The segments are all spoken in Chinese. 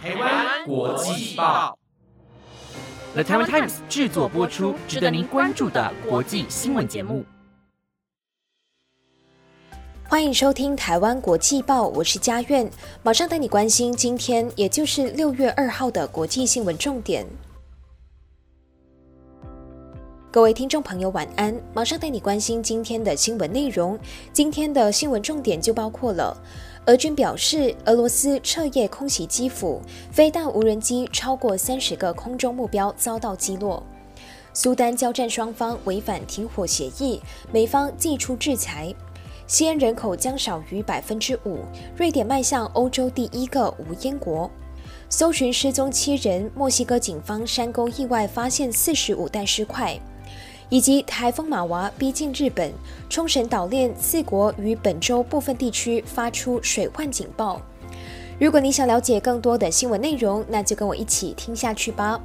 台湾国际报，The Taiwan Times 制作播出，值得您关注的国际新闻节目。欢迎收听台湾国际报，我是佳苑，马上带你关心今天，也就是六月二号的国际新闻重点。各位听众朋友，晚安！马上带你关心今天的新闻内容。今天的新闻重点就包括了：俄军表示，俄罗斯彻夜空袭基辅，飞弹、无人机超过三十个空中目标遭到击落；苏丹交战双方违反停火协议，美方祭出制裁；西安人口将少于百分之五，瑞典迈向欧洲第一个无烟国。搜寻失踪七人，墨西哥警方山沟意外发现四十五袋尸块。以及台风马娃逼近日本，冲绳岛链四国与本州部分地区发出水患警报。如果你想了解更多的新闻内容，那就跟我一起听下去吧。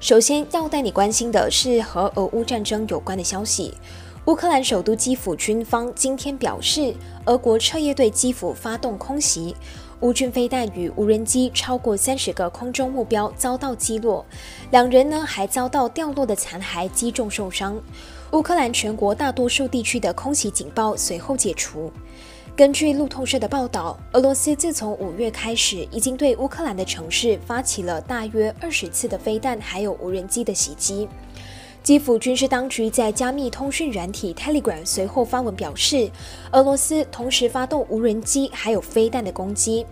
首先要带你关心的是和俄乌战争有关的消息。乌克兰首都基辅军方今天表示，俄国彻夜对基辅发动空袭。乌军飞弹与无人机超过三十个空中目标遭到击落，两人呢还遭到掉落的残骸击中受伤。乌克兰全国大多数地区的空袭警报随后解除。根据路透社的报道，俄罗斯自从五月开始，已经对乌克兰的城市发起了大约二十次的飞弹还有无人机的袭击。基辅军事当局在加密通讯软体 Telegram 随后发文表示，俄罗斯同时发动无人机还有飞弹的攻击。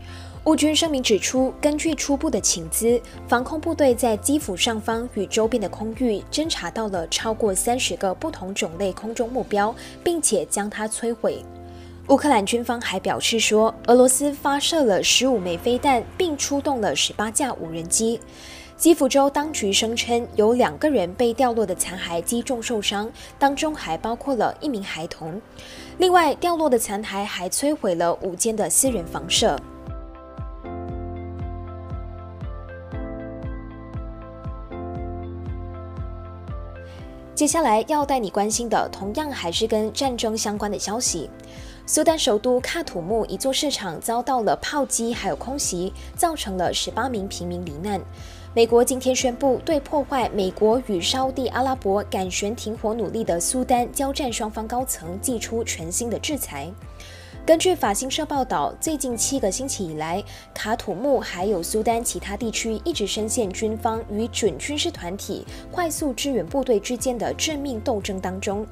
乌军声明指出，根据初步的情资，防空部队在基辅上方与周边的空域侦察到了超过三十个不同种类空中目标，并且将它摧毁。乌克兰军方还表示说，俄罗斯发射了十五枚飞弹，并出动了十八架无人机。基辅州当局声称，有两个人被掉落的残骸击中受伤，当中还包括了一名孩童。另外，掉落的残骸还摧毁了五间的私人房舍。接下来要带你关心的，同样还是跟战争相关的消息。苏丹首都喀土穆一座市场遭到了炮击，还有空袭，造成了十八名平民罹难。美国今天宣布，对破坏美国与沙地阿拉伯赶悬停火努力的苏丹交战双方高层寄出全新的制裁。根据法新社报道，最近七个星期以来，卡土木还有苏丹其他地区一直深陷军方与准军事团体快速支援部队之间的致命斗争当中。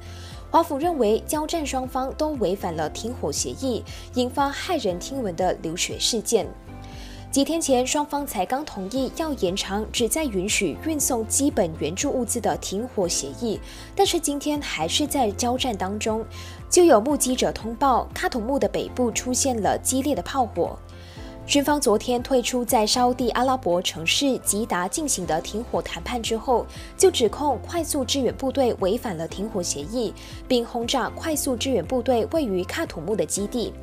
华府认为，交战双方都违反了停火协议，引发骇人听闻的流血事件。几天前，双方才刚同意要延长只在允许运送基本援助物资的停火协议，但是今天还是在交战当中。就有目击者通报，喀土穆的北部出现了激烈的炮火。军方昨天退出在沙地阿拉伯城市吉达进行的停火谈判之后，就指控快速支援部队违反了停火协议，并轰炸快速支援部队位于喀土穆的基地。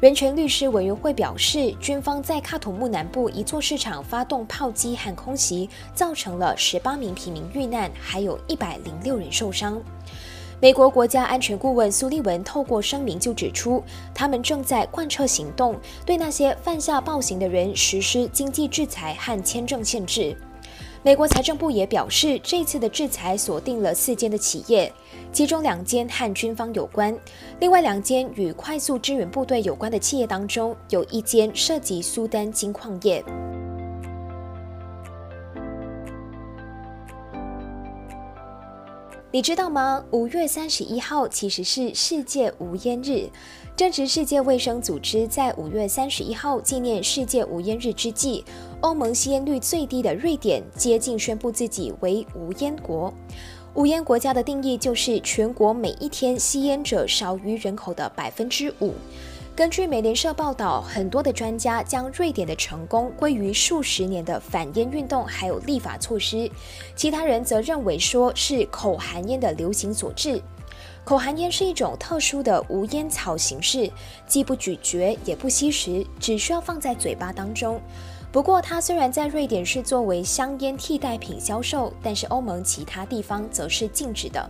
人权律师委员会表示，军方在喀土穆南部一座市场发动炮击和空袭，造成了十八名平民遇难，还有一百零六人受伤。美国国家安全顾问苏利文透过声明就指出，他们正在贯彻行动，对那些犯下暴行的人实施经济制裁和签证限制。美国财政部也表示，这次的制裁锁定了四间的企业。其中两间和军方有关，另外两间与快速支援部队有关的企业当中，有一间涉及苏丹金矿业。你知道吗？五月三十一号其实是世界无烟日。正值世界卫生组织在五月三十一号纪念世界无烟日之际，欧盟吸烟率最低的瑞典接近宣布自己为无烟国。无烟国家的定义就是全国每一天吸烟者少于人口的百分之五。根据美联社报道，很多的专家将瑞典的成功归于数十年的反烟运动还有立法措施，其他人则认为说是口含烟的流行所致。口含烟是一种特殊的无烟草形式，既不咀嚼也不吸食，只需要放在嘴巴当中。不过，它虽然在瑞典是作为香烟替代品销售，但是欧盟其他地方则是禁止的。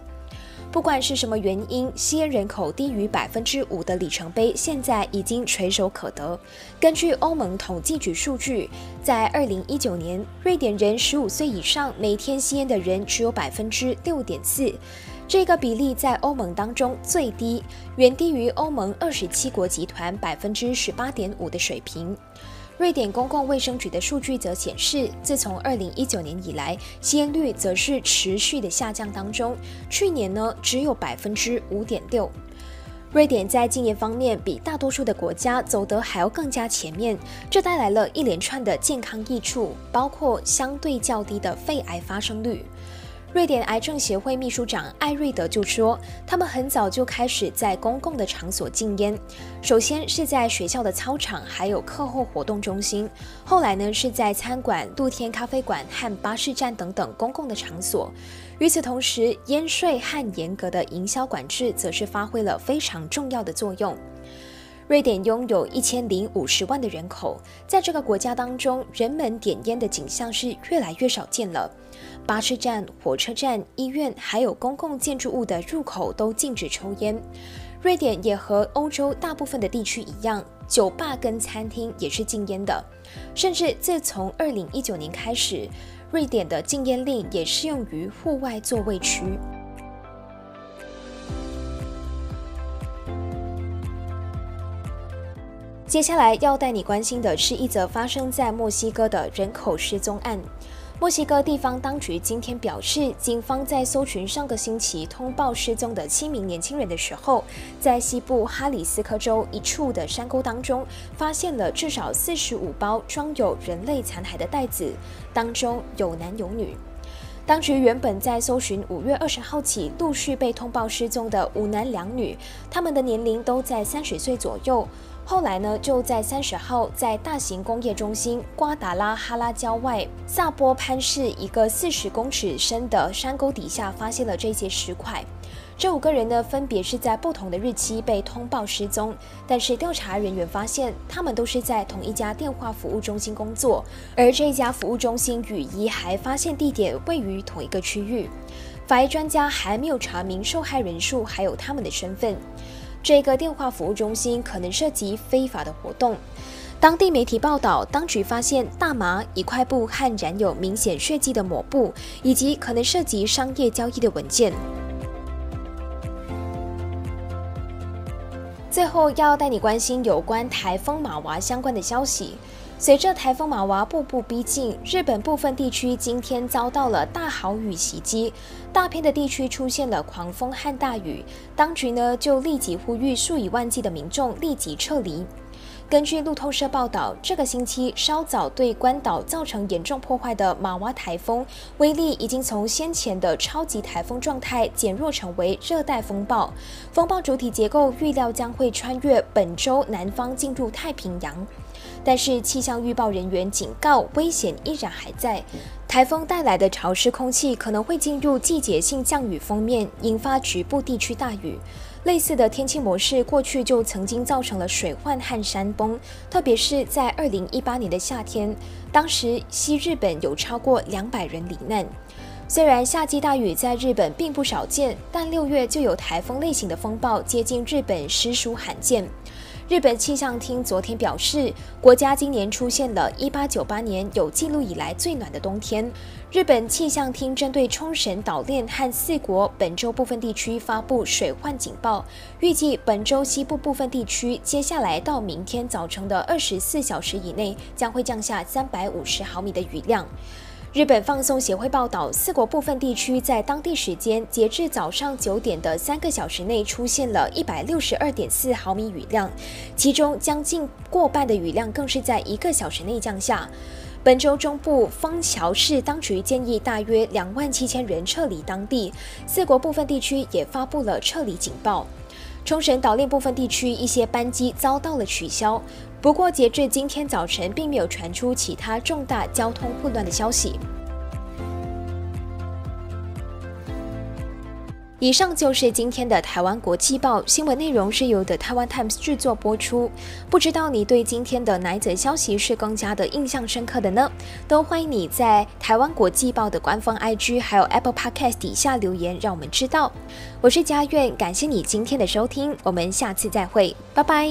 不管是什么原因，吸烟人口低于百分之五的里程碑现在已经垂手可得。根据欧盟统计局数据，在二零一九年，瑞典人十五岁以上每天吸烟的人只有百分之六点四，这个比例在欧盟当中最低，远低于欧盟二十七国集团百分之十八点五的水平。瑞典公共卫生局的数据则显示，自从2019年以来，吸烟率则是持续的下降当中。去年呢，只有百分之五点六。瑞典在禁烟方面比大多数的国家走得还要更加前面，这带来了一连串的健康益处，包括相对较低的肺癌发生率。瑞典癌症协会秘书长艾瑞德就说：“他们很早就开始在公共的场所禁烟，首先是在学校的操场，还有课后活动中心。后来呢，是在餐馆、露天咖啡馆和巴士站等等公共的场所。与此同时，烟税和严格的营销管制则是发挥了非常重要的作用。”瑞典拥有一千零五十万的人口，在这个国家当中，人们点烟的景象是越来越少见了。巴士站、火车站、医院，还有公共建筑物的入口都禁止抽烟。瑞典也和欧洲大部分的地区一样，酒吧跟餐厅也是禁烟的。甚至自从二零一九年开始，瑞典的禁烟令也适用于户外座位区。接下来要带你关心的是一则发生在墨西哥的人口失踪案。墨西哥地方当局今天表示，警方在搜寻上个星期通报失踪的七名年轻人的时候，在西部哈里斯科州一处的山沟当中，发现了至少四十五包装有人类残骸的袋子，当中有男有女。当局原本在搜寻五月二十号起陆续被通报失踪的五男两女，他们的年龄都在三十岁左右。后来呢，就在三十号，在大型工业中心瓜达拉哈拉郊外萨波潘市一个四十公尺深的山沟底下，发现了这些石块。这五个人呢，分别是在不同的日期被通报失踪，但是调查人员发现，他们都是在同一家电话服务中心工作，而这家服务中心与疑还发现地点位于同一个区域。法医专家还没有查明受害人数，还有他们的身份。这个电话服务中心可能涉及非法的活动。当地媒体报道，当局发现大麻、一块布和染有明显血迹的抹布，以及可能涉及商业交易的文件。最后要带你关心有关台风马娃相关的消息。随着台风马娃步步逼近，日本部分地区今天遭到了大豪雨袭击，大片的地区出现了狂风和大雨。当局呢就立即呼吁数以万计的民众立即撤离。根据路透社报道，这个星期稍早对关岛造成严重破坏的马娃台风威力已经从先前的超级台风状态减弱成为热带风暴。风暴主体结构预料将会穿越本周南方进入太平洋。但是气象预报人员警告，危险依然还在。台风带来的潮湿空气可能会进入季节性降雨封面，引发局部地区大雨。类似的天气模式过去就曾经造成了水患和山崩，特别是在二零一八年的夏天，当时西日本有超过两百人罹难。虽然夏季大雨在日本并不少见，但六月就有台风类型的风暴接近日本，实属罕见。日本气象厅昨天表示，国家今年出现了一八九八年有记录以来最暖的冬天。日本气象厅针对冲绳岛链和四国本州部分地区发布水患警报，预计本州西部部分地区接下来到明天早晨的二十四小时以内将会降下三百五十毫米的雨量。日本放送协会报道，四国部分地区在当地时间截至早上九点的三个小时内出现了一百六十二点四毫米雨量，其中将近过半的雨量更是在一个小时内降下。本周中部枫桥市当局建议大约两万七千人撤离当地，四国部分地区也发布了撤离警报。冲绳岛链部分地区一些班机遭到了取消，不过截至今天早晨，并没有传出其他重大交通混乱的消息。以上就是今天的台湾国际报新闻内容，是由的台湾 Times 制作播出。不知道你对今天的哪一则消息是更加的印象深刻的呢？都欢迎你在台湾国际报的官方 IG 还有 Apple Podcast 底下留言，让我们知道。我是佳苑，感谢你今天的收听，我们下次再会，拜拜。